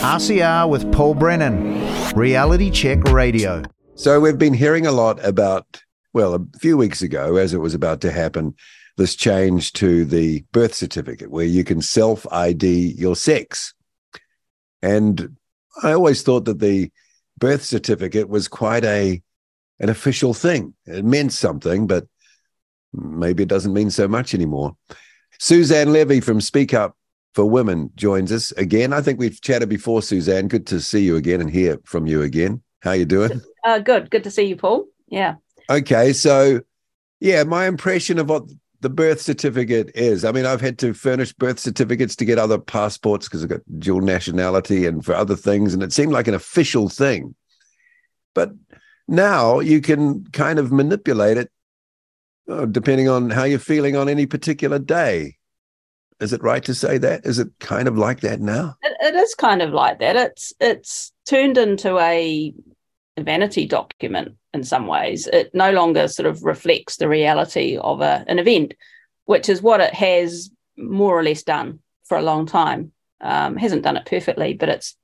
RCR with Paul Brennan, Reality Check Radio. So we've been hearing a lot about, well, a few weeks ago, as it was about to happen, this change to the birth certificate where you can self ID your sex. And I always thought that the birth certificate was quite a an official thing. It meant something, but maybe it doesn't mean so much anymore. Suzanne Levy from Speak Up for Women joins us again. I think we've chatted before, Suzanne. Good to see you again and hear from you again. How you doing? Uh, good. Good to see you, Paul. Yeah. Okay, so yeah, my impression of what the birth certificate is. I mean, I've had to furnish birth certificates to get other passports because I've got dual nationality and for other things, and it seemed like an official thing. But now you can kind of manipulate it uh, depending on how you're feeling on any particular day. Is it right to say that? Is it kind of like that now? It, it is kind of like that. It's it's turned into a vanity document in some ways. It no longer sort of reflects the reality of a, an event, which is what it has more or less done for a long time. Um, hasn't done it perfectly, but it's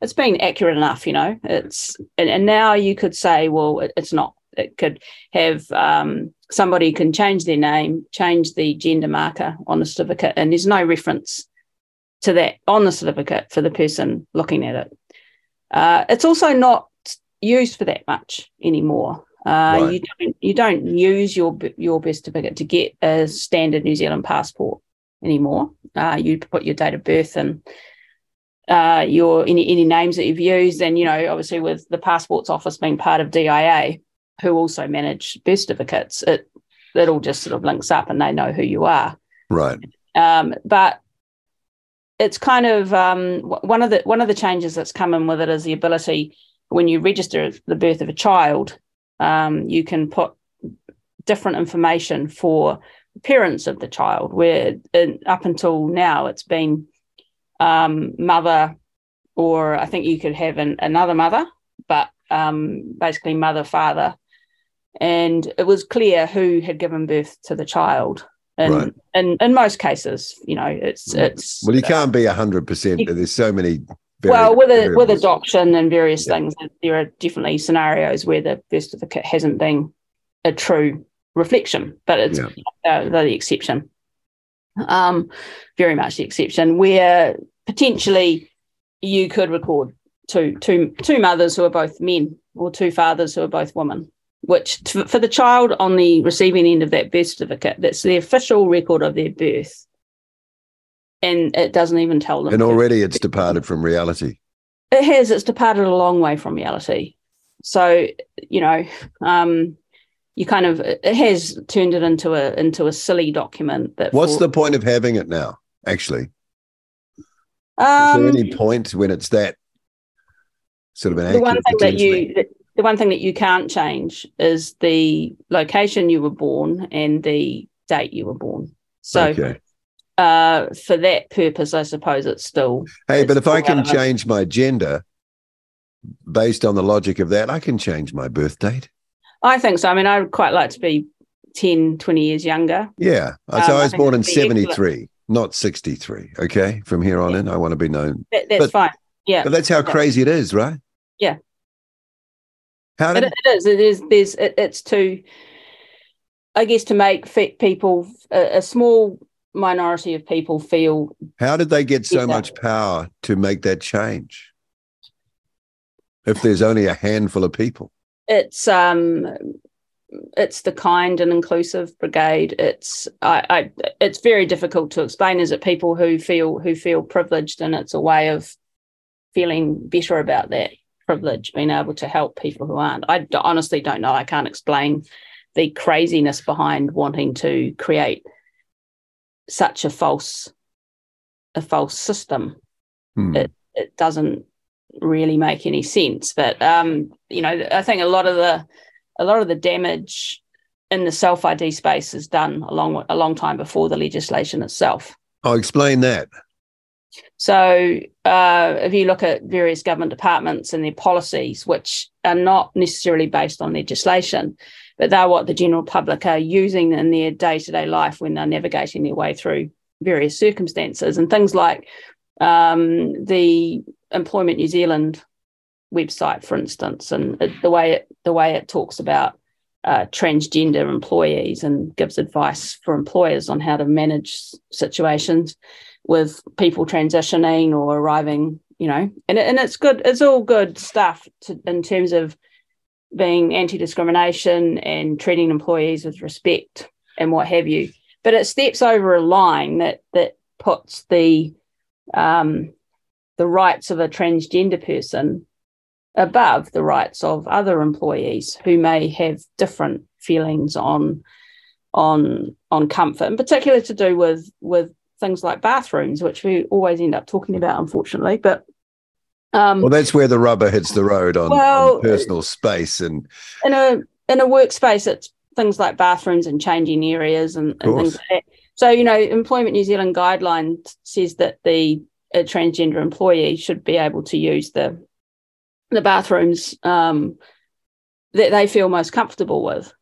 it's been accurate enough, you know. It's and, and now you could say, well, it, it's not. It could have um, somebody can change their name, change the gender marker on the certificate, and there's no reference to that on the certificate for the person looking at it. Uh, it's also not used for that much anymore. Uh, right. You don't you don't use your your birth certificate to get a standard New Zealand passport anymore. Uh, you put your date of birth and uh, your any any names that you've used, and you know obviously with the passports office being part of DIA, who also manage birth certificates, it it all just sort of links up and they know who you are. Right. Um, but it's kind of um, one of the one of the changes that's come in with it is the ability when you register the birth of a child, um, you can put different information for parents of the child. Where in, up until now, it's been um, mother, or I think you could have an, another mother, but um, basically mother, father, and it was clear who had given birth to the child. And right. in, in most cases, you know, it's it's well, you can't be hundred percent. There's so many well, with a, with adoption and various yeah. things, there are definitely scenarios where the birth certificate hasn't been a true reflection, but it's yeah. uh, the exception. Um, very much the exception, where potentially you could record two two two mothers who are both men or two fathers who are both women. Which t- for the child on the receiving end of that birth certificate, that's the official record of their birth and it doesn't even tell them. And already it's departed from reality. It has. It's departed a long way from reality. So you know, um, you kind of it has turned it into a into a silly document. That what's for, the point of having it now? Actually, um, is there any point when it's that sort of an the one thing that you the one thing that you can't change is the location you were born and the date you were born. So. Okay uh, for that purpose, I suppose it's still. Hey, it's but if I can change my gender based on the logic of that, I can change my birth date. I think so. I mean, I would quite like to be 10, 20 years younger. Yeah. Um, so I was I born in 73, excellent. not 63. Okay. From here on yeah. in, I want to be known. That, that's but, fine. Yeah. But that's how yeah. crazy it is, right? Yeah. Did... it, it is. It is. There's. It, it's to, I guess, to make people a, a small minority of people feel. How did they get so much power to make that change? If there's only a handful of people, it's um, it's the kind and inclusive brigade. It's I, I it's very difficult to explain. Is it people who feel who feel privileged, and it's a way of feeling better about that privilege, being able to help people who aren't. I honestly don't know. I can't explain the craziness behind wanting to create such a false a false system. Hmm. It it doesn't really make any sense. But um, you know, I think a lot of the a lot of the damage in the self ID space is done a long a long time before the legislation itself. I'll explain that. So, uh, if you look at various government departments and their policies, which are not necessarily based on legislation, but they're what the general public are using in their day to day life when they're navigating their way through various circumstances. And things like um, the Employment New Zealand website, for instance, and it, the way it the way it talks about uh, transgender employees and gives advice for employers on how to manage situations with people transitioning or arriving, you know, and, and it's good, it's all good stuff to, in terms of being anti discrimination and treating employees with respect and what have you. But it steps over a line that that puts the um, the rights of a transgender person above the rights of other employees who may have different feelings on on on comfort, in particular to do with with things like bathrooms, which we always end up talking about, unfortunately. But um, well, that's where the rubber hits the road on, well, on personal space and in a in a workspace. It's things like bathrooms and changing areas and, and things like that. So, you know, Employment New Zealand guidelines says that the a transgender employee should be able to use the the bathrooms um, that they feel most comfortable with.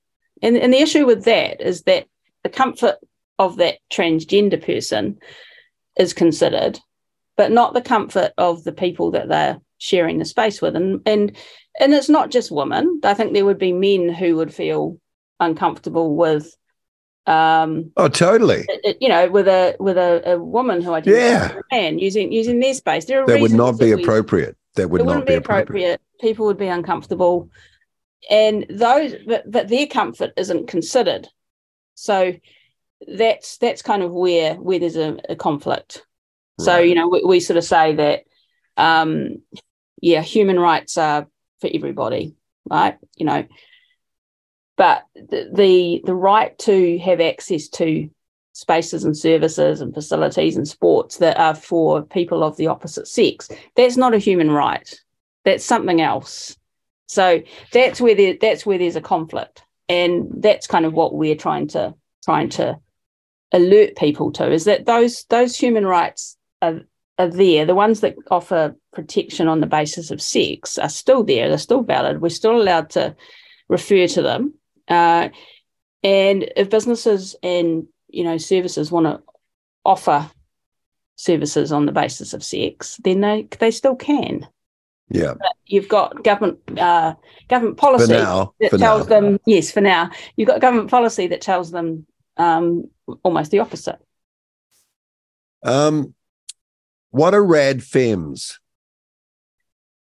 And, and the issue with that is that the comfort of that transgender person is considered, but not the comfort of the people that they're sharing the space with. And and and it's not just women. I think there would be men who would feel uncomfortable with um oh totally you know with a with a, a woman who identifies yeah. man using using their space there that would not be appropriate that would not be appropriate. appropriate. People would be uncomfortable, and those, but, but their comfort isn't considered. So that's that's kind of where where there's a, a conflict. Right. So you know we, we, sort of say that, um, yeah, human rights are for everybody, right? You know, but the, the the right to have access to spaces and services and facilities and sports that are for people of the opposite sex. That's not a human right. That's something else. So that's where there, that's where there's a conflict, and that's kind of what we're trying to trying to alert people to is that those those human rights are, are there. The ones that offer protection on the basis of sex are still there. They're still valid. We're still allowed to refer to them. Uh, and if businesses and you know services want to offer services on the basis of sex, then they they still can. Yeah, but you've got government uh, government policy now, that tells now. them yes for now. You've got government policy that tells them um, almost the opposite. Um, what are rad fems?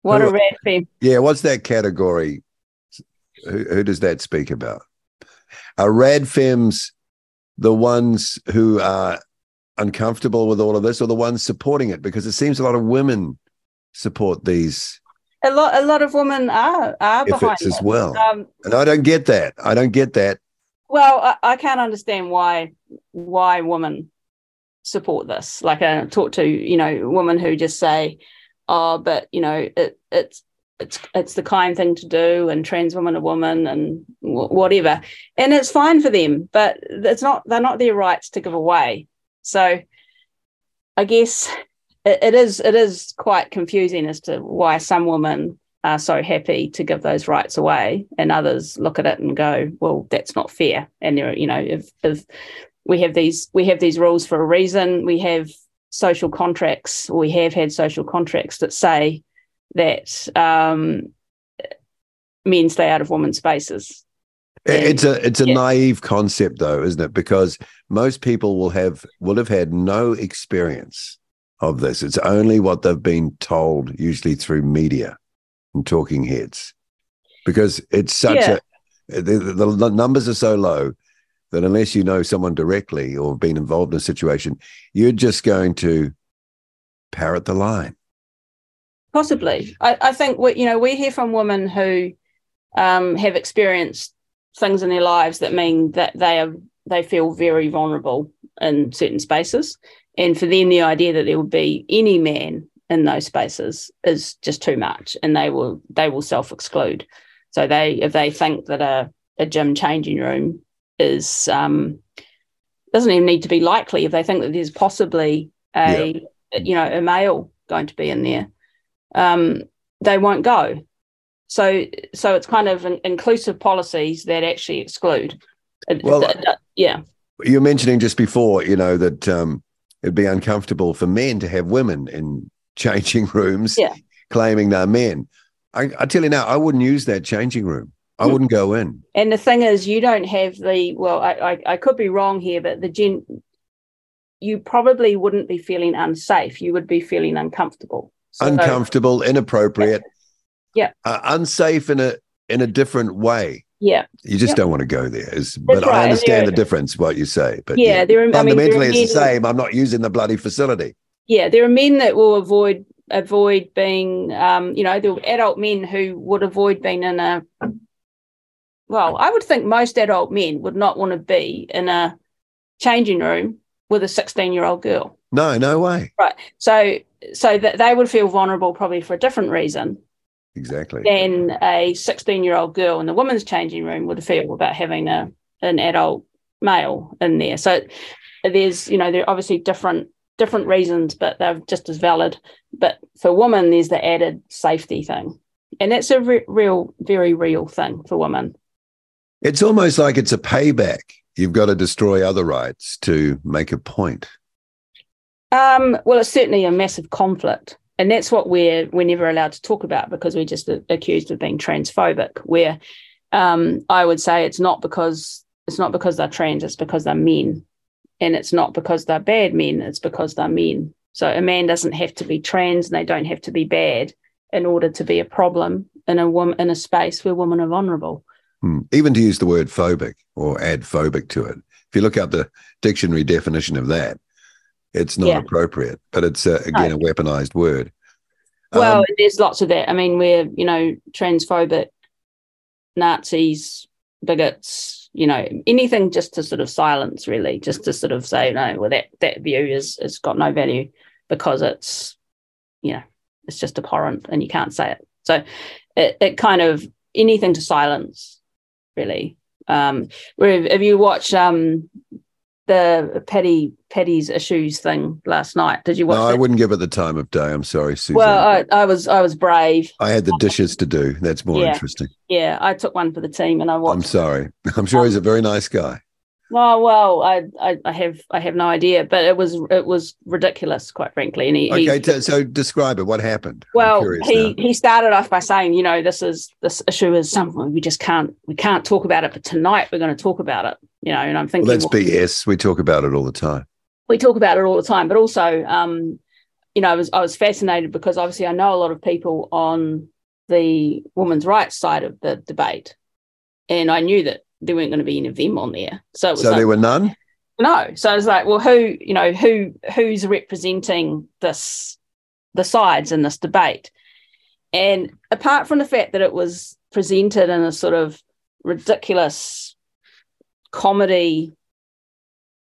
What who, are rad fem? Yeah, what's that category? Who, who does that speak about? Are rad fems the ones who are uncomfortable with all of this or the ones supporting it? Because it seems a lot of women support these. A lot, a lot of women are are behind as well, um, and I don't get that. I don't get that. Well, I, I can't understand why why women support this. Like I talk to you know women who just say, "Oh, but you know it, it's it's it's the kind thing to do and trans women a woman and w- whatever and it's fine for them but it's not they're not their rights to give away so i guess it, it is it is quite confusing as to why some women are so happy to give those rights away and others look at it and go well that's not fair and there you know if if we have these we have these rules for a reason we have social contracts we have had social contracts that say that um, men stay out of women's spaces. And, it's a it's a yeah. naive concept though, isn't it? Because most people will have will have had no experience of this. It's only what they've been told, usually through media and talking heads. Because it's such yeah. a the, the, the numbers are so low that unless you know someone directly or been involved in a situation, you're just going to parrot the line. Possibly, I, I think we, you know we hear from women who um, have experienced things in their lives that mean that they are they feel very vulnerable in certain spaces, and for them the idea that there would be any man in those spaces is just too much, and they will they will self exclude. So they if they think that a a gym changing room is um, doesn't even need to be likely if they think that there's possibly a yeah. you know a male going to be in there um, they won't go. So, so it's kind of an inclusive policies that actually exclude. Well, yeah. You're mentioning just before, you know, that um, it'd be uncomfortable for men to have women in changing rooms, Yeah. claiming they're men. I, I tell you now, I wouldn't use that changing room. I Hmm. wouldn't go in. And the thing is, you don't have the well. I, I, I could be wrong here, but the gen, you probably wouldn't be feeling unsafe. You would be feeling uncomfortable. So- Uncomfortable, inappropriate, Yeah. uh, unsafe in a in a different way. Yeah, You just don't want to go there. Is- but right, I and understand the difference what you say. But yeah. There, are, I mean, fundamentally, it's the same. I'm not using the bloody facility. Yeah, there are men that will avoid avoid being, um, you know, there are adult men who would avoid being in a. Well, I would think most adult men would not want to be in a changing room with a 16 year old girl. No, no way. Right. So, so that they would feel vulnerable probably for a different reason Exactly. than a 16 year old girl in the women's changing room would feel about having a an adult male in there. So there's, you know, there are obviously different different reasons, but they're just as valid. But for women, there's the added safety thing. And that's a re- real, very real thing for women. It's almost like it's a payback. You've got to destroy other rights to make a point. Um, well, it's certainly a massive conflict. And that's what we're we're never allowed to talk about because we're just accused of being transphobic. Where um, I would say it's not because it's not because they're trans, it's because they're men, and it's not because they're bad men, it's because they're men. So a man doesn't have to be trans, and they don't have to be bad in order to be a problem in a woman in a space where women are vulnerable. Hmm. Even to use the word phobic or add phobic to it. If you look up the dictionary definition of that, it's not Yeah. appropriate, but it's uh, again a weaponized word. Well, Um, there's lots of that. I mean, we're, you know, transphobic, Nazis, bigots, you know, anything just to sort of silence, really, just to sort of say, no, well, that, that view is, has got no value because it's, you know, it's just abhorrent and you can't say it. So it, it kind of anything to silence, really. Um, have you watched um, the Paddy Paddy's issues thing last night? Did you watch no, I wouldn't give it the time of day. I'm sorry, Suzanne. Well, I, I was I was brave. I had the dishes to do. That's more Yeah. interesting. Yeah, I took one for the team, and I watched. I'm sorry. I'm sure Um, he's a very nice guy. Well, well, I, I I have I have no idea, but it was it was ridiculous, quite frankly. And he, he- Okay, t- so describe it. What happened? Well, he now. he started off by saying, you know, this is this issue is something we just can't we can't talk about it, but tonight we're going to talk about it. You know, and I'm thinking Well, that's well, BS. We talk about it all the time. we talk about it all the time, but also, um, you know, I was I was fascinated because obviously I know a lot of people on the women's rights side of the debate, and I knew that there weren't going to be any of them on there. So it was So like, there were none. no. So I was like, well, who you know who who's representing this the sides in this debate? And apart from the fact that it was presented in a sort of ridiculous comedy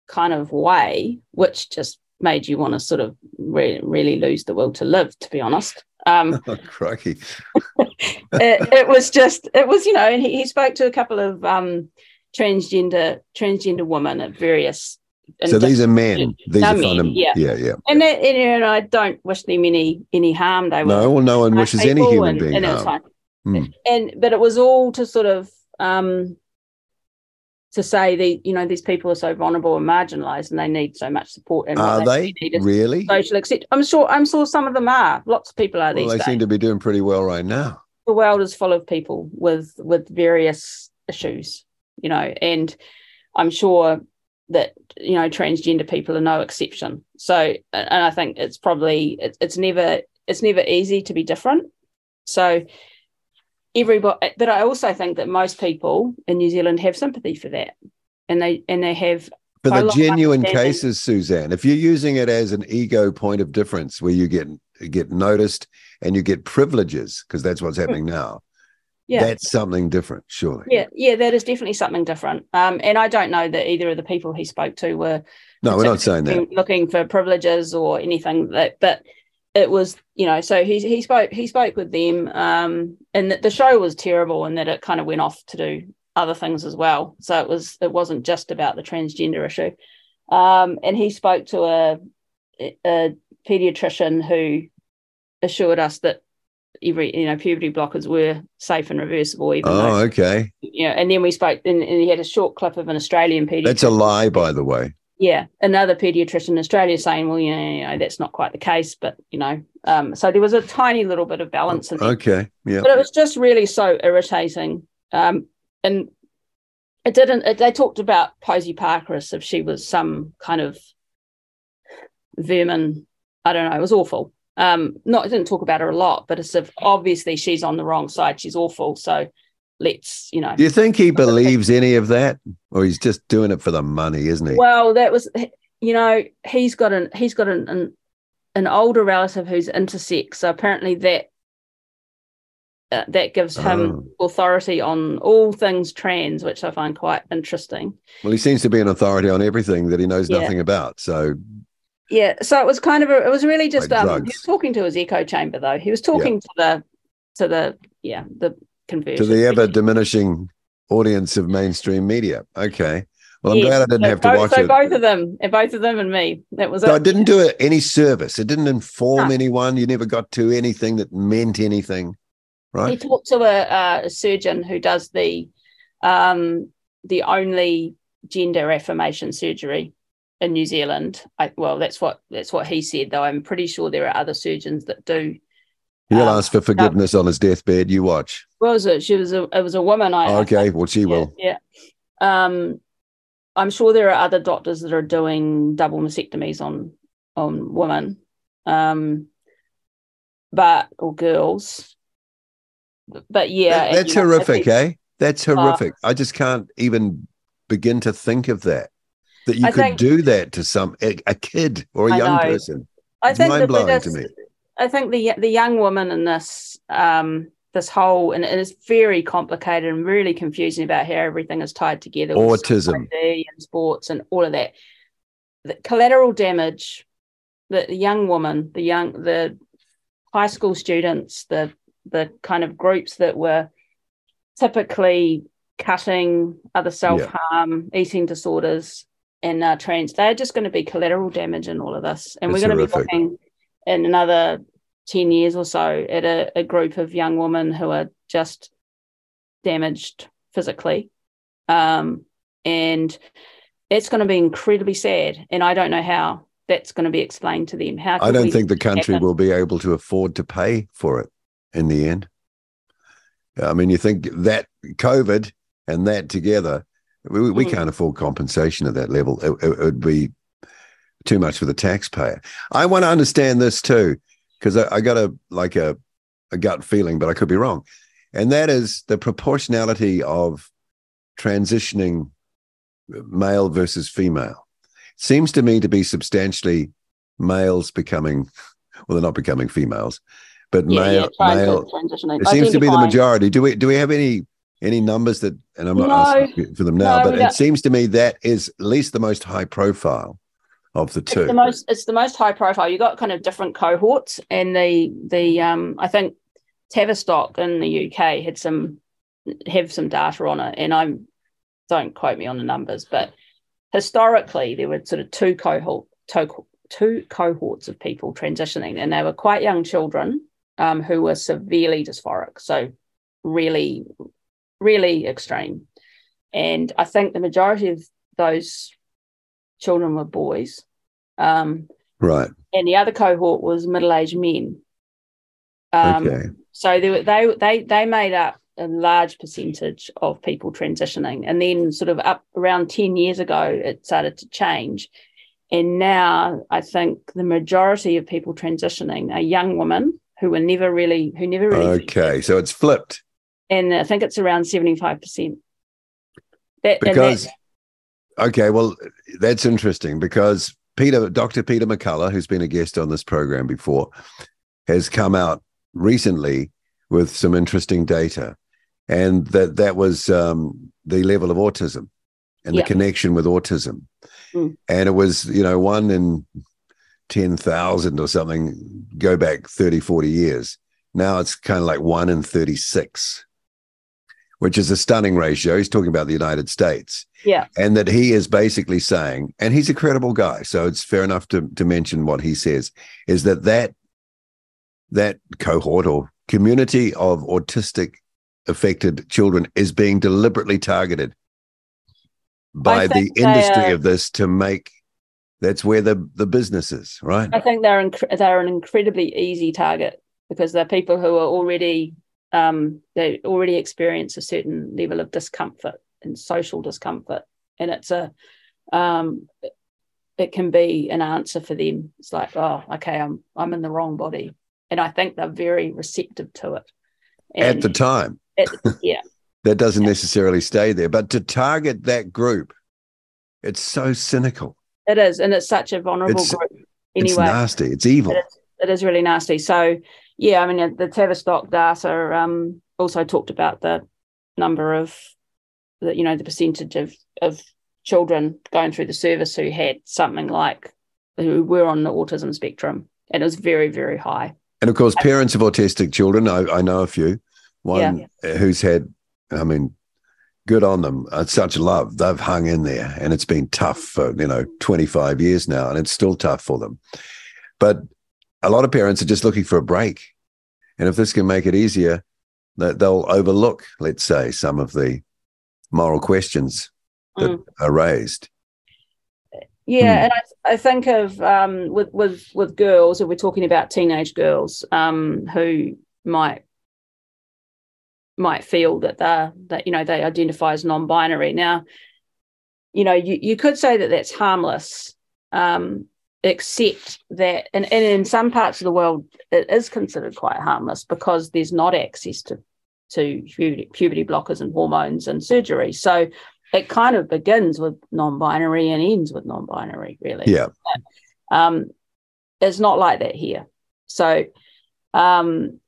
kind of way, which just made you want to sort of re- really lose the will to live, to be honest. Um, Oh, crikey. it, it was just, it was, you know, and he, he spoke to a couple of um, transgender transgender women at various. So these are men. These are men, yeah. yeah, yeah. and, that, and, and I don't wish them any any harm. They were No, well, no one wishes any human and, being and harm. Hmm. And but it was all to sort of um, to say the you know these people are so vulnerable and marginalised and they need so much support. And Are they need really? social accept. I'm sure. I'm sure some of them are. Lots of people are Well, these they days. seem to be doing pretty well right now. the world is full of people with with various issues, you know, and I'm sure that you know transgender people are no exception. So, and I think it's probably it's, it's never it's never easy to be different. So everybody, but I also think that most people in New Zealand have sympathy for that, and they and they have For the genuine cases, Suzanne, if you're using it as an ego point of difference where you get get noticed and you get privileges, because that's what's happening now, yeah. that's something different, surely. yeah, yeah, that is definitely something different. Um, and I don't know that either of the people he spoke to were No, we're not saying that. looking, looking for privileges or anything that but it was you know so he he spoke he spoke with them um and the, the show was terrible and that it kind of went off to do other things as well so it was it wasn't just about the transgender issue um and he spoke to a a pediatrician who assured us that every you know puberty blockers were safe and reversible even though Oh, okay. you know and then we spoke and, and he had a short clip of an australian pediatrician That's a lie, by the way. Yeah, another pediatrician in Australia saying, well, you know, you know, that's not quite the case, but you know, um, so there was a tiny little bit of balance in there. Okay. Yeah. But it was just really so irritating. Um, and it didn't, it, they talked about Posie Parker as if she was some kind of vermin. I don't know. It was awful. Um, not, I didn't talk about her a lot, but as if obviously she's on the wrong side. She's awful. So let's, you know. Do you think he believes any of that, or he's just doing it for the money, isn't he? Well, that was, you know, he's got an, he's got an, an, an older relative who's intersex. So apparently that uh, that gives him Oh. authority on all things trans, which I find quite interesting. Well, he seems to be an authority on everything that he knows Yeah. nothing about. So Yeah, so it was kind of a, it was really just Like um, he was talking to his echo chamber though. He was talking to the to the yeah the conversion. to the ever diminishing audience of mainstream media. Okay. Well, I'm Yes, glad I didn't so have to both, watch so it. both of them, and both of them and me. That was So it. it didn't do it any service. It didn't inform No. anyone. You never got to anything that meant anything, right? He talked to a, a surgeon who does the um, the only gender affirmation surgery in New Zealand. I, well, that's what that's what he said. Though I'm pretty sure there are other surgeons that do. He'll um, ask for forgiveness on his deathbed. You watch. What was it? She was a it was a woman. I I okay. Well, she yeah, will. Yeah. Um, I'm sure there are other doctors that are doing double mastectomies on on women, um, but or girls. But yeah, That- that's horrific, eh? That's Uh, horrific. I just can't even begin to think of that. That you I could think- do that to some a, a kid or a I young know. person. I It's think mind-blowing to me. I think the the young woman in this um this whole and it is very complicated and really confusing about how everything is tied together. Autism. and sports and all of that. The collateral damage, the, the young woman, the young the high school students, the the kind of groups that were typically cutting, other self harm, eating disorders, and uh, trans, they're just going to be collateral damage in all of this. And That's we're going to be looking in another 10 years or so at a, a group of young women who are just damaged physically. Um, and it's going to be incredibly sad. And I don't know how that's going to be explained to them. How I don't think the country happen? will be able to afford to pay for it in the end. I mean, you think that COVID and that together, we, we Mm. can't afford compensation at that level. It, it would be too much for the taxpayer. I want to understand this too, because I, I got a like a, a gut feeling, but I could be wrong. And that is the proportionality of transitioning male versus female. Seems to me to be substantially males becoming, well, they're not becoming females, but yeah, male, yeah, male. to transition. It seems to be the majority. Do we do we have any any numbers that? And I'm not No. asking for them now, No, but it don't. seems to me that is at least the most high profile of the two. It's the most it's the most high profile. You got kind of different cohorts, and the the um I think Tavistock in the UK had some have some data on it, and I'm don't quote me on the numbers, but historically there were sort of two cohort two, two cohorts of people transitioning, and they were quite young children um, who were severely dysphoric, so really really extreme. And I think the majority of those children were boys. Um, right. and the other cohort was middle-aged men. Um, Okay. So they, were- they they they made up a large percentage of people transitioning, and then sort of up around ten years ago, it started to change, and now I think the majority of people transitioning are young women who were never really who never really Okay. So it's flipped and I think it's around seventy five percent. That and because. that- Okay. Well, that's interesting because Peter, Dr. Peter McCullough, who's been a guest on this program before, has come out recently with some interesting data, and that that was um, the level of autism and Yeah. the connection with autism, Mm. and it was you know one in ten thousand or something go back 30, 40 years. Now it's kind of like one in thirty six. Which is a stunning ratio. He's talking about the United States yeah, and that he is basically saying, and he's a credible guy, so it's fair enough to to mention what he says, is that that that cohort or community of autistic affected children is being deliberately targeted by the industry are- of this to make That's where the the business is, right? I think they're inc- they're an incredibly easy target because they're people who are already um, they already experience a certain level of discomfort and social discomfort, and it's a um, it can be an answer for them. It's like, oh, okay, I'm I'm in the wrong body, and I think they're very receptive to it. And At the time, it, yeah, that doesn't Yeah. necessarily stay there, but to target that group, it's so cynical. it is, and it's such a vulnerable It's- group. It's Anyway, nasty. It's evil. It is, it is really nasty. So, yeah, I mean, the Tavistock data um, also talked about the number of, the, you know, the percentage of, of children going through the service who had something like, who were on the autism spectrum. And it was very, very high. And of course, parents of autistic children, I, I know a few. One who's had, I mean, good on them. Uh, such love. They've hung in there and it's been tough for, you know, 25 years now and it's still tough for them. But a lot of parents are just looking for a break. And if this can make it easier, that they'll overlook, let's say, some of the moral questions that Mm. are raised. Yeah, Hmm. and I, I think of um, with with with girls, if we're talking about teenage girls um, who might might feel that they that you know they identify as non-binary. Now, you know, you you could say that that's harmless, um, except that, and, and in some parts of the world, it is considered quite harmless because there's not access to to puberty, puberty blockers and hormones and surgery. So it kind of begins with non-binary and ends with non-binary really Yeah. um it's not like that here so um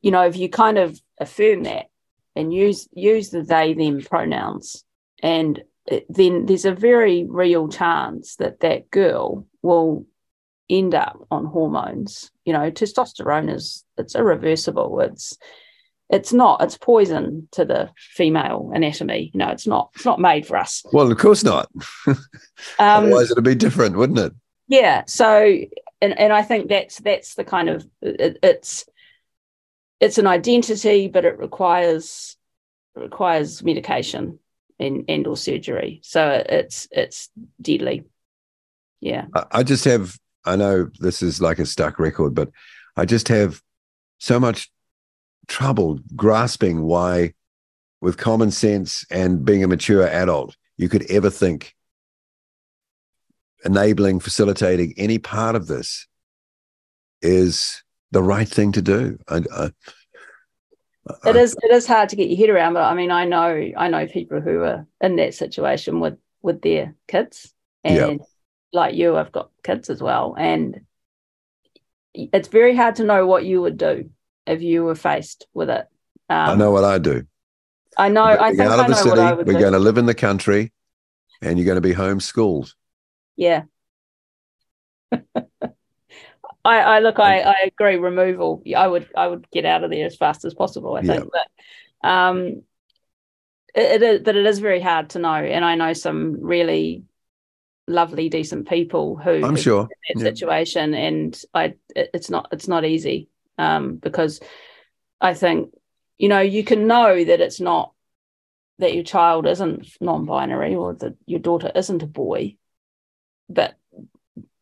you know if you kind of affirm that and use use the they them pronouns and then there's a very real chance that that girl will end up on hormones. You know testosterone is it's irreversible. It's it's not it's poison to the female anatomy. You know it's not it's not made for us. Well, of course not. um Otherwise, it'd be different, wouldn't it? yeah so and and i think that's that's the kind of it, it's it's an identity but it requires it requires medication and and or surgery. So it's it's deadly. Yeah. I, just have, I know this is like a stuck record, but I just have so much trouble grasping why, with common sense and being a mature adult, you could ever think enabling, facilitating any part of this is the right thing to do. I, I, it is it is hard to get your head around but i mean i know i know people who are in that situation with with their kids and Yeah. like you i've got kids as well and it's very hard to know what you would do if you were faced with it um, I know what I do. i know We're i think out of the city, we're do going to live in the country, and you're going to be homeschooled. yeah I, I look I, I agree removal i would i would get out of there as fast as possible i Yeah. think but um it, it is but it is very hard to know and i know some really lovely decent people who I'm sure. in that Yeah. situation and i it, it's not it's not easy um because i think you know you can know that it's not that your child isn't non-binary or that your daughter isn't a boy but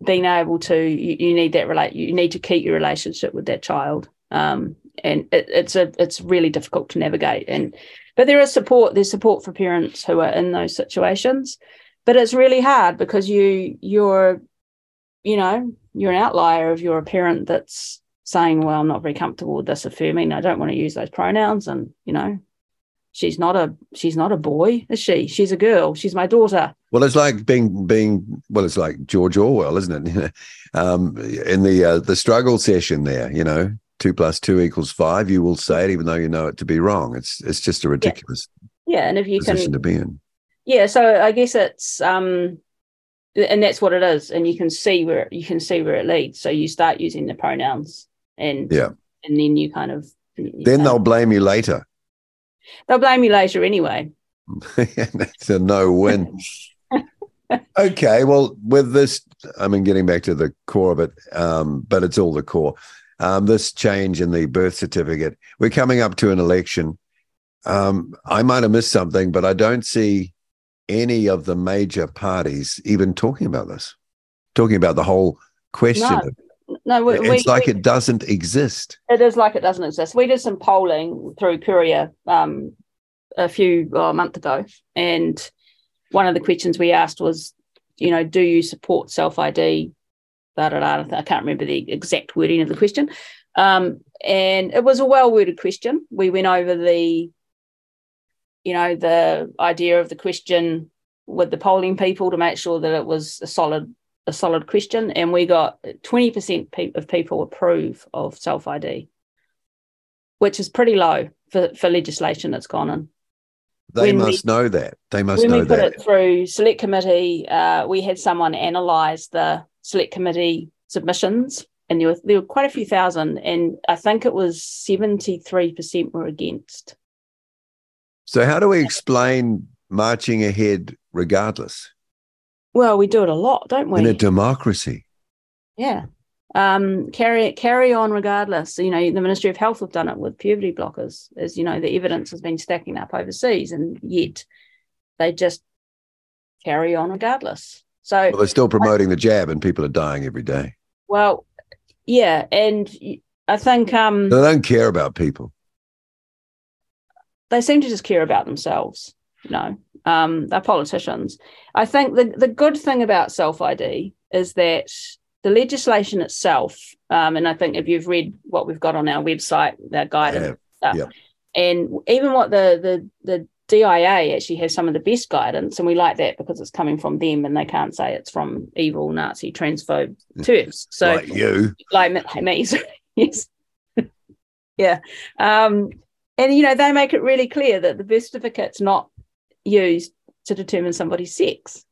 being able to you, you need that relate you need to keep your relationship with that child um and it, it's a it's really difficult to navigate. And but there is support there's support for parents who are in those situations. But it's really hard because you you're you know you're an outlier if you're a parent that's saying well i'm not very comfortable with this affirming. I don't want to use those pronouns and you know she's not a she's not a boy is she she's a girl she's my daughter Well, it's like being being well, it's like George Orwell, isn't it? um, in the uh, the struggle session there, you know, two plus two equals five. You will say it even though you know it to be wrong. It's it's just a ridiculous yeah and if you can position to be in. yeah so i guess it's um and that's what it is and you can see where you can see where it leads so you start using the pronouns and Yeah. and then you kind of Then know, they'll blame you later. They'll blame you later anyway That's a no win. okay, well, with this, I mean, getting back to the core of it, um, but it's all the core. Um, this change in the birth certificate, we're coming up to an election. Um, I might have missed something, but I don't see any of the major parties even talking about this. talking about the whole question. No. No, we, it's we, like we, it doesn't exist. it is like it doesn't exist. We did some polling through Curia um, a few well, a month ago, and one of the questions we asked was, you know, do you support self ID? Da, da, da, I can't remember the exact wording of the question, um, and it was a well worded question. We went over the, you know, the idea of the question with the polling people to make sure that it was a solid a solid question, and we got twenty percent of people approve of self ID, which is pretty low for, for legislation that's gone in. They When we- must know that. They must when know we put that. it through select committee, uh, we had someone analyse the select committee submissions, and there were there were quite a few thousand, and I think it was seventy three percent were against. So how do we explain marching ahead regardless Well, we do it a lot, don't we? in a democracy? Yeah. Um, carry carry on regardless. You know, the Ministry of Health have done it with puberty blockers, as you know, the evidence has been stacking up overseas, and yet they just carry on regardless. So, Well, they're still promoting the jab, and people are dying every day. well, yeah, and I think um, They don't care about people. they seem to just care about themselves. You know, um, they're politicians. I think the the good thing about self ID is that the legislation itself, um, and I think if you've read what we've got on our website, their guidance, Yeah, yeah. and even what the the the DIA actually has some of the best guidance, and we like that because it's coming from them, and they can't say it's from evil Nazi transphobe TERFs. So like you. like me- me, yes, yeah, um, and you know they make it really clear that the birth certificate's not used to determine somebody's sex.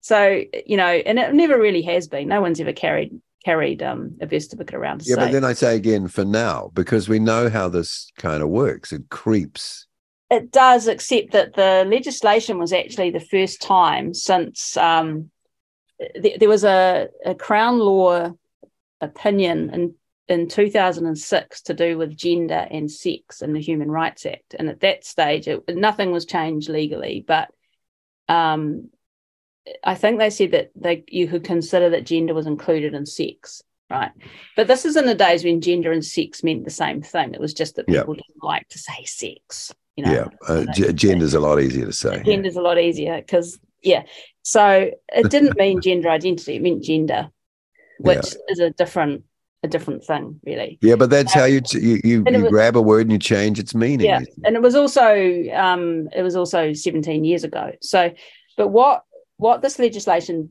So you know, and it never really has been. No one's ever carried carried um, a birth certificate around to Yeah, say. but then I say again for now because we know how this kind of works. It creeps. it does, except that the legislation was actually the first time since um, th- there was a, a Crown law opinion in, in 2006 to do with gender and sex in the Human Rights Act. And at that stage, it, nothing was changed legally, but um, I think they said that they, you could consider that gender was included in sex. Right. But this is in the days when gender and sex meant the same thing. It was just that Yeah. people didn't like to say sex. You know, yeah, uh, g- gender's a lot easier to say. gender's a lot easier because yeah so it didn't mean gender identity it meant gender which is a different a different thing really. Yeah, but that's how you you you, you was- grab a word and you change its meaning. yeah and it was also um it was also 17 years ago. So but what what this legislation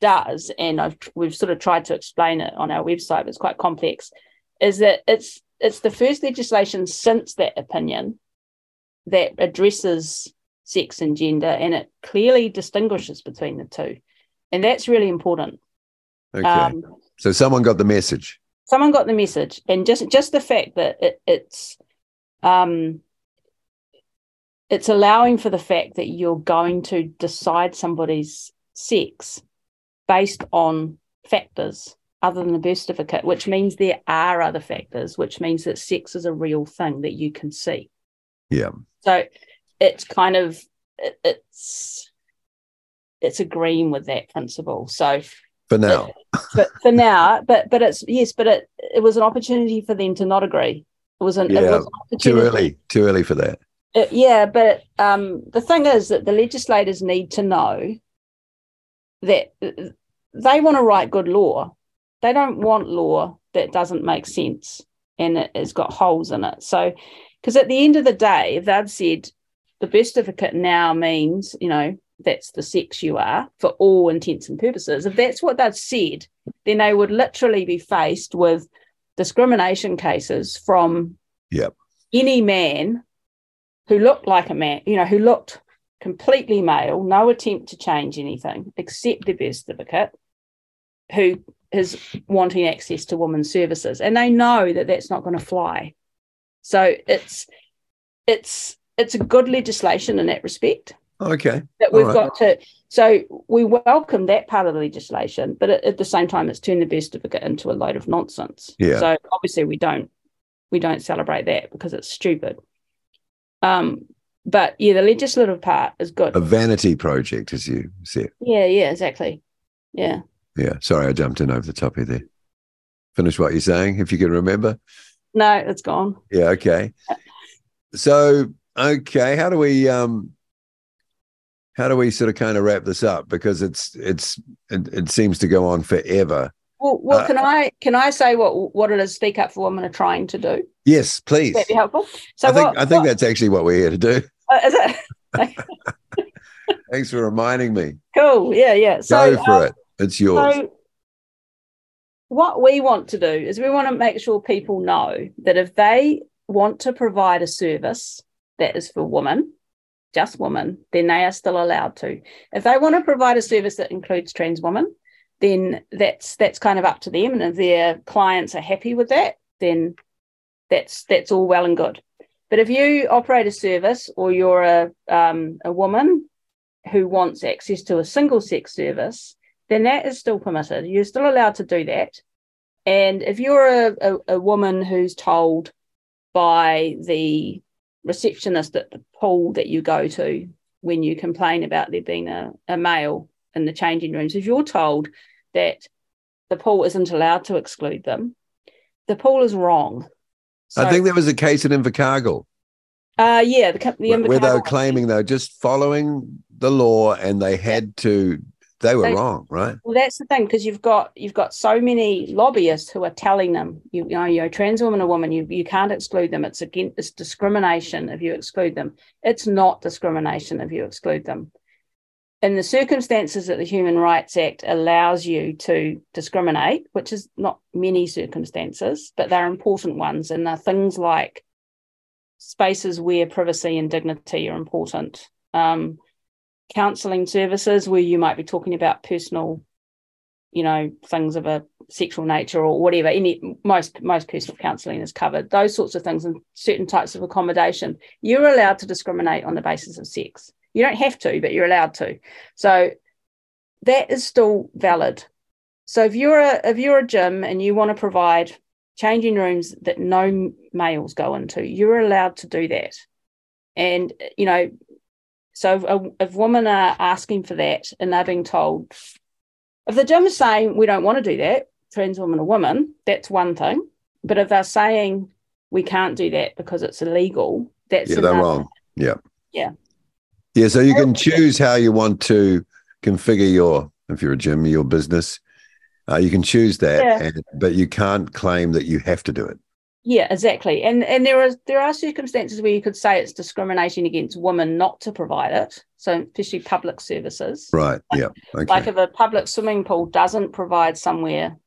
does and I've we've sort of tried to explain it on our website but it's quite complex is that it's it's the first legislation since that opinion that addresses sex and gender and it clearly distinguishes between the two. And that's really important. Okay, um, so someone got the message. Someone got the message and just just the fact that it, it's um it's allowing for the fact that you're going to decide somebody's sex based on factors other than the birth certificate which means there are other factors which means that sex is a real thing that you can see. Yeah, so it's kind of it, it's it's agreeing with that principle. So for now. but for now, but but it's yes, but it it was an opportunity for them to not agree. It was an, it Yeah, was an Too early. Too early for that. Uh, yeah, but um, the thing is that the legislators need to know that uh, they want to write good law. They don't want law that doesn't make sense and it has got holes in it. So, because at the end of the day, if they'd said the birth certificate now means, you know, that's the sex you are for all intents and purposes, if that's what they've said, then they would literally be faced with discrimination cases from Yep. any man who looked like a man, you know, who looked completely male, no attempt to change anything except their birth certificate, who is wanting access to women's services, and they know that that's not going to fly. So it's it's it's a good legislation in that respect Okay. that we've right. got to. So we welcome that part of the legislation, but at, at the same time, it's turned the birth certificate into a load of nonsense. Yeah. So obviously, we don't we don't celebrate that because it's stupid. Um, but yeah, the legislative part is good. A vanity project, as you said. Yeah, yeah, exactly. Yeah. Yeah. Sorry, I jumped in over the top of there. Finish what you're saying, if you can remember. No, it's gone. Yeah. Okay. So, okay, how do we um, how do we sort of kind of wrap this up because it's it's it, it seems to go on forever. Well, well Uh, can I can I say what what it is Speak Up for Women are trying to do? Yes, please. That be helpful? So I think what, I think what- that's actually what we're here to do. uh, is it Thanks for reminding me. cool? Yeah, yeah. So Go for um, it. It's yours. So, what we want to do is we want to make sure people know that if they want to provide a service that is for women, just women, then they are still allowed to. If they want to provide a service that includes trans women, then that's that's kind of up to them. And if their clients are happy with that, then that's that's all well and good. But if you operate a service or you're a um, a woman who wants access to a single sex service, then that is still permitted. You're still allowed to do that. And if you're a, a, a woman who's told by the receptionist at the pool that you go to when you complain about there being a, a male in the changing rooms, if you're told that the pool isn't allowed to exclude them, the pool is wrong. I think there was a case in Invercargill uh, yeah, the, the where, where they were claiming they were just following the law and they had to. They were They- wrong, right? Well, that's the thing because you've got you've got so many lobbyists who are telling them, you, you know, you're a trans woman or woman, you you can't exclude them. It's against it's discrimination if you exclude them. It's not discrimination if you exclude them. In the circumstances that the Human Rights Act allows you to discriminate, which is not many circumstances, but they're important ones, and they're things like spaces where privacy and dignity are important. Um, counselling services where you might be talking about personal you know things of a sexual nature or whatever. Any most most personal counselling is covered. Those sorts of things and certain types of accommodation you're allowed to discriminate on the basis of sex. You don't have to but you're allowed to. So that is still valid. So if you're a if you're a gym and you want to provide changing rooms that no males go into you're allowed to do that. And you know so if, if women are asking for that and they're being told, if the gym is saying we don't want to do that, trans woman or woman, that's one thing. But if they're saying we can't do that because it's illegal, that's Yeah, they're wrong. Yeah. Yeah. Yeah. So you can choose how you want to configure your, if you're a gym, or your business. Uh, you can choose that, Yeah. and, but you can't claim that you have to do it. Yeah, exactly. And and there are there are circumstances where you could say it's discrimination against women not to provide it. So especially public services. Right. Yeah. Okay. Like if a public swimming pool doesn't provide somewhere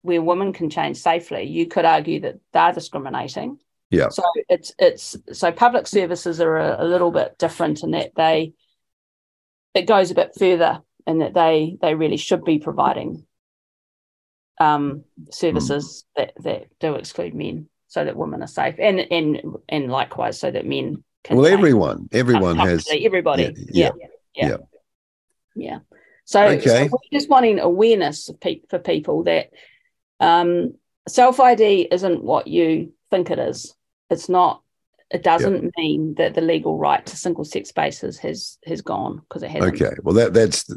where women can change safely, you could argue that they're discriminating. Yeah. So it's it's so public services are a, a little bit different in that they it goes a bit further in that they they really should be providing um services that that do exclude men so that women are safe and and and likewise so that men can well, everyone, everyone has. everybody. Yeah, Yeah. yeah, Yeah. yeah. Yeah. So, Okay. so we're just wanting awareness for people that um, self ID isn't what you think it is. It's not. It doesn't mean that the legal right to single sex spaces has has gone because it hasn't. Okay. Well, that that's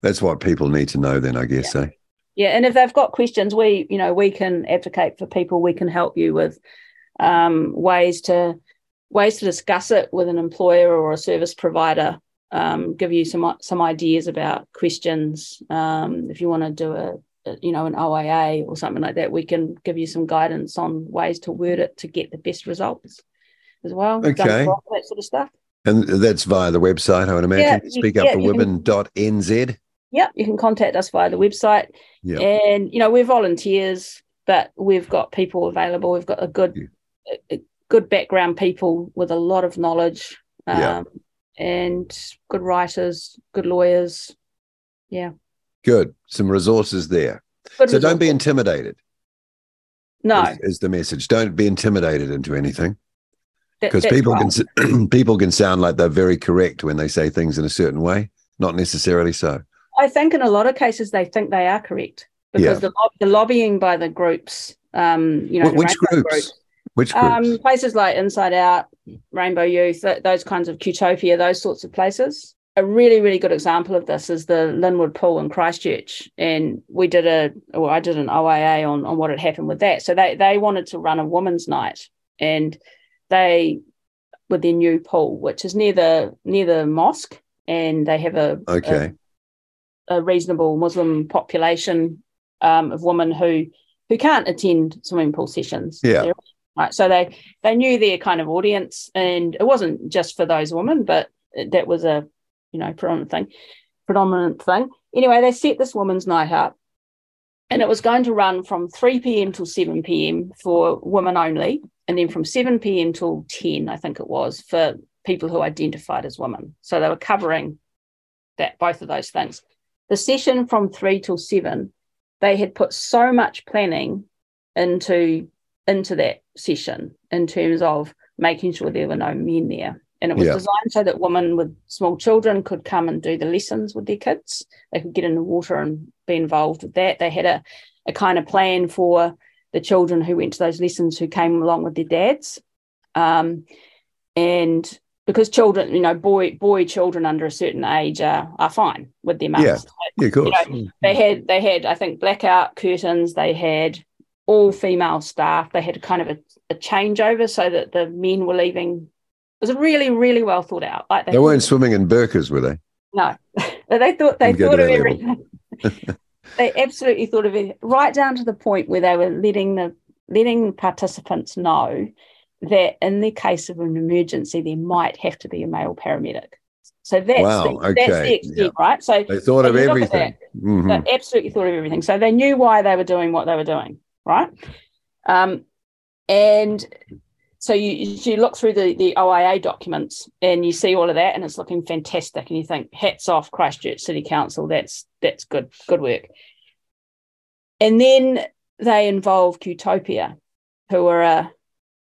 that's what people need to know. Then I guess. Eh? Yeah, and if they've got questions, we you know we can advocate for people. We can help you with um, ways to ways to discuss it with an employer or a service provider. Um, give you some some ideas about questions. Um, if you want to do a, a you know an OIA or something like that, we can give you some guidance on ways to word it to get the best results as well. Okay. a lot of that sort of stuff. And that's via the website, I would imagine. yeah, up for you can- Yep, you can contact us via the website. Yeah. And you know, we're volunteers, but we've got people available. We've got a good Yeah. a, a good background people with a lot of knowledge. Um, Yeah. and good writers, good lawyers. Yeah. Good. Some resources there. Good So don't be intimidated. no Is, is the message. Don't be intimidated into anything because that's people right. can people can sound like they're very correct when they say things in a certain way. Not necessarily so. I think in a lot of cases they think they are correct because Yeah. the, the lobbying by the groups, um, you know, Wh- which rainbow groups? Which groups? Um, places like Inside Out, Rainbow Youth, th- those kinds of Qtopia, those sorts of places. a really, really good example of this is the Linwood Pool in Christchurch. And we did a, or I did an OIA on, on what had happened with that. So they, they wanted to run a women's night and they, with their new pool, which is near the, near the mosque, and they have a, Okay. a, a reasonable Muslim population um, of women who, who can't attend swimming pool sessions. Yeah. They're- Right. So they, they knew their kind of audience and it wasn't just for those women, but that was a you know, predominant thing, predominant thing. Anyway, they set this woman's night up, and it was going to run from 3 p.m. till 7 p.m. for women only, and then from 7 p.m. till 10, I think it was, for people who identified as women. So they were covering that both of those things. The session from 3 till 7, they had put so much planning into into that session in terms of making sure there were no men there and it was Yeah. designed so that women with small children could come and do the lessons with their kids. They could get in the water and be involved with that. They had a, a kind of plan for the children who went to those lessons who came along with their dads. Um, and because children, you know, boy boy children under a certain age are, are fine with their mums. Yeah. Yeah, of course. Mm. They had they had, I think, blackout curtains, they had all female staff, they had kind of a, a changeover so that the men were leaving it was really, really well thought out. Like they weren't swimming in burkas, were they? No, they thought they thought of everything. they absolutely thought of it right down to the point where they were letting the letting participants know that in the case of an emergency, there might have to be a male paramedic. So that's Wow, the, that's the okay, extent, right? So They thought of If you look at everything. Mhm. they absolutely thought of everything. So they knew why they were doing what they were doing, right? Um, and so you you look through the the OIA documents and you see all of that, and it's looking fantastic. And you think, hats off, Christchurch City Council. That's that's good good work. And then they involve Qtopia, who are a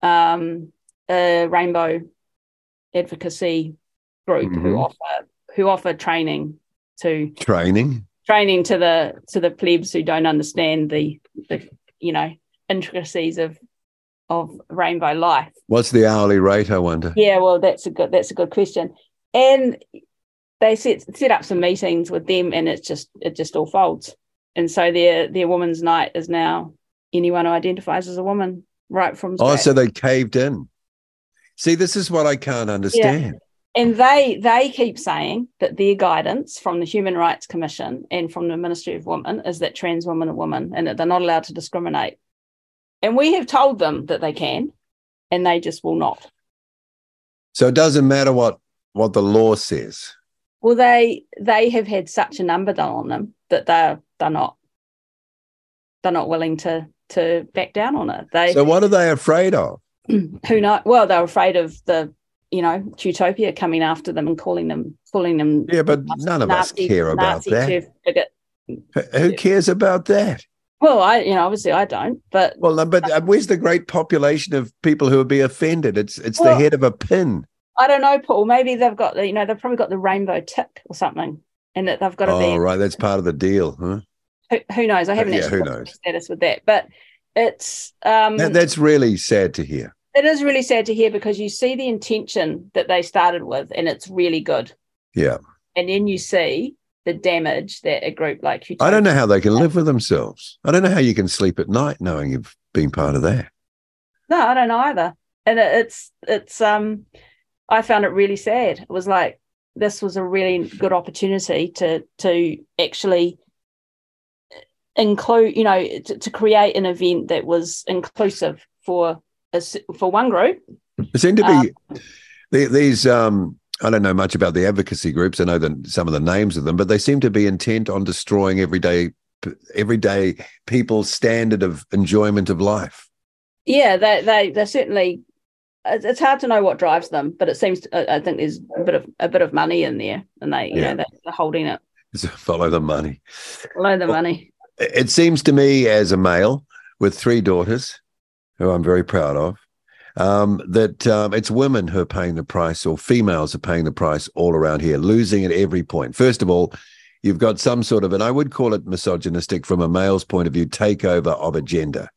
um, a rainbow advocacy group who Mhm. offer who offer training to Training. training to the to the plebs who don't understand the the you know intricacies of of rainbow life. What's the hourly rate, I wonder? Yeah, well, that's a good that's a good question. And they set set up some meetings with them, and it's just it just all folds. And so their their women's night is now anyone who identifies as a woman, right from Oh, so they caved in. See, this is what I can't understand. and they they keep saying that their guidance from the Human Rights Commission and from the Ministry of Women is that trans women are women and that they're not allowed to discriminate. And we have told them that they can, and they just will not. So it doesn't matter what what the law says. Well, they they have had such a number done on them that they're they're not they're not willing to to back down on it. They So what are they afraid of? who know well they're afraid of the you know Qtopia coming after them and calling them calling them Yeah, but none of us Nazi- care about Nazi that. Who- cares about that? Well, I, you know, obviously I don't, but Well, no, but uh, where's the great population of people who would be offended? It's it's Well- the head of a pin. I don't know, Paul. Maybe they've got the, you know, they've probably got the rainbow tick or something, and that they've got to be. Oh, be. right, that's part of the deal, huh? Who, who knows? I haven't yeah, actually who looked at the knows? status with that, but it's um, That, that's really sad to hear. it is really sad to hear because you see the intention that they started with, and it's really good, Yeah, and then you see the damage that a group like you. I don't know how they can live with themselves. I don't know how you can sleep at night knowing you've been part of that. No, I don't either. And it, it's it's um I found it really sad. It was like this was a really good opportunity to to actually include, you know, to, to create an event that was inclusive for a for one group. it seem to be Um, the, these. Um, I don't know much about the advocacy groups. I know the, some of the names of them, but they seem to be intent on destroying everyday everyday people's standard of enjoyment of life. Yeah, they they they certainly. It's hard to know what drives them, but it seems I I think there's a bit of a bit of money in there, and they you Yeah. know they're holding it, So follow the money. follow the Well, money. It seems to me, as a male with three daughters, who I'm very proud of, um, that um, it's women who are paying the price, or females are paying the price all around here, losing at every point. First of all, you've got some sort of, and I would call it misogynistic from a male's point of view, takeover of a gender.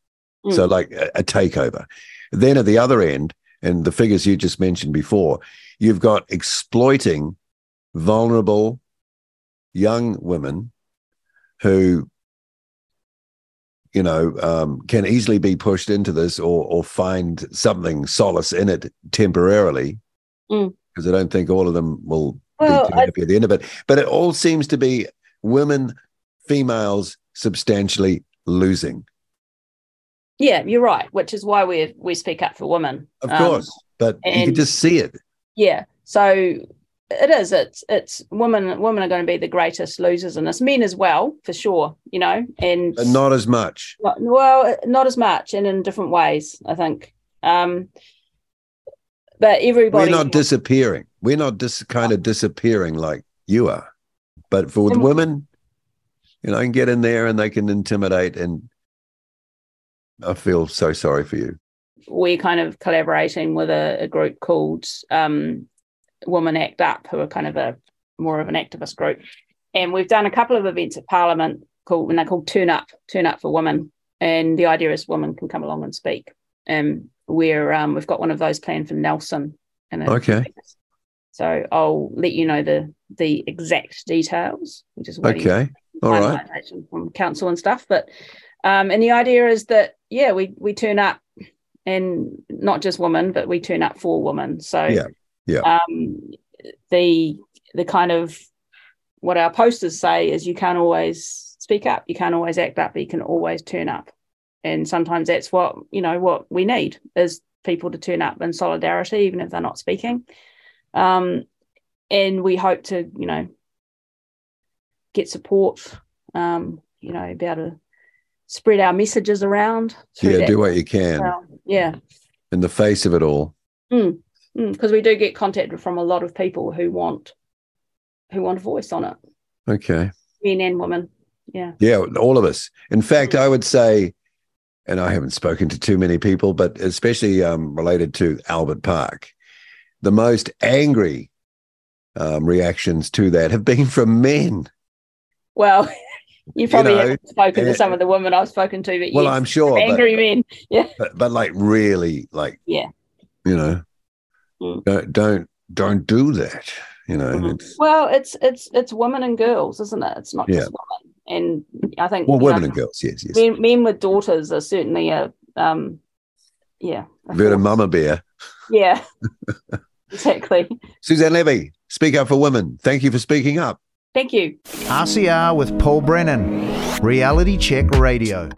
So, Mm. like a, a takeover. Then at the other end, and the figures you just mentioned before, you've got exploiting vulnerable young women who you know um, can easily be pushed into this or or find something solace in it temporarily because Mm. I don't think all of them will Well, be too I- happy at the end of it. But it all seems to be women, females substantially losing. Yeah, you're right. Which is why we we speak up for women. Of Um, course, but you can just see it. Yeah. So it is. It's it's women. Women are going to be the greatest losers in this. Men as well, for sure. You know, and But not as much. Well, not as much, and in different ways. I think. Um, but everybody. We're not disappearing. We're not dis- kind of disappearing like you are. But for the And- women, you know, I can get in there and they can intimidate, and I feel so sorry for you. we're kind of collaborating with a, a group called um, Women Act Up, who are kind of a more of an activist group, and we've done a couple of events at Parliament called and they're called Turn Up, Turn Up for Women, and the idea is women can come along and speak. And we're um, we've got one of those planned for Nelson. And Okay. So I'll let you know the the exact details, which is Okay. All right. from council and stuff. But um, and the idea is that yeah, we we turn up and not just women, but we turn up for women. So Yeah, yeah. Um, the the kind of what our posters say is you can't always speak up, you can't always act up, but you can always turn up. And sometimes that's what you know what we need is people to turn up in solidarity, even if they're not speaking. Um, and we hope to you know get support, um, you know, be able to spread our messages around. Yeah, that do what you can well. Yeah, in the face of it all. Because we do get contacted from a lot of people who want who want a voice on it, Okay. men and women. Yeah, Yeah, all of us. In fact, I would say, and I haven't spoken to too many people, but especially um, related to Albert Park, the most angry um, reactions to that have been from men. well, you probably know, haven't spoken uh, to some of the women I've spoken to, but Well, yes, I'm sure, but, angry men. Yeah, but but like really, like Yeah. you know, Mm. Don't don't don't do that. You know, Mhm. it's, well, it's it's it's women and girls, isn't it? It's not Yeah. just women. And I think well, women know, and girls, yes, yes. men, men with daughters are certainly a um, yeah, a Bit of mama bear. Yeah, exactly. Suzanne Levy, speak up for women. Thank you for speaking up. Thank you. RCR with Paul Brennan, Reality Check Radio.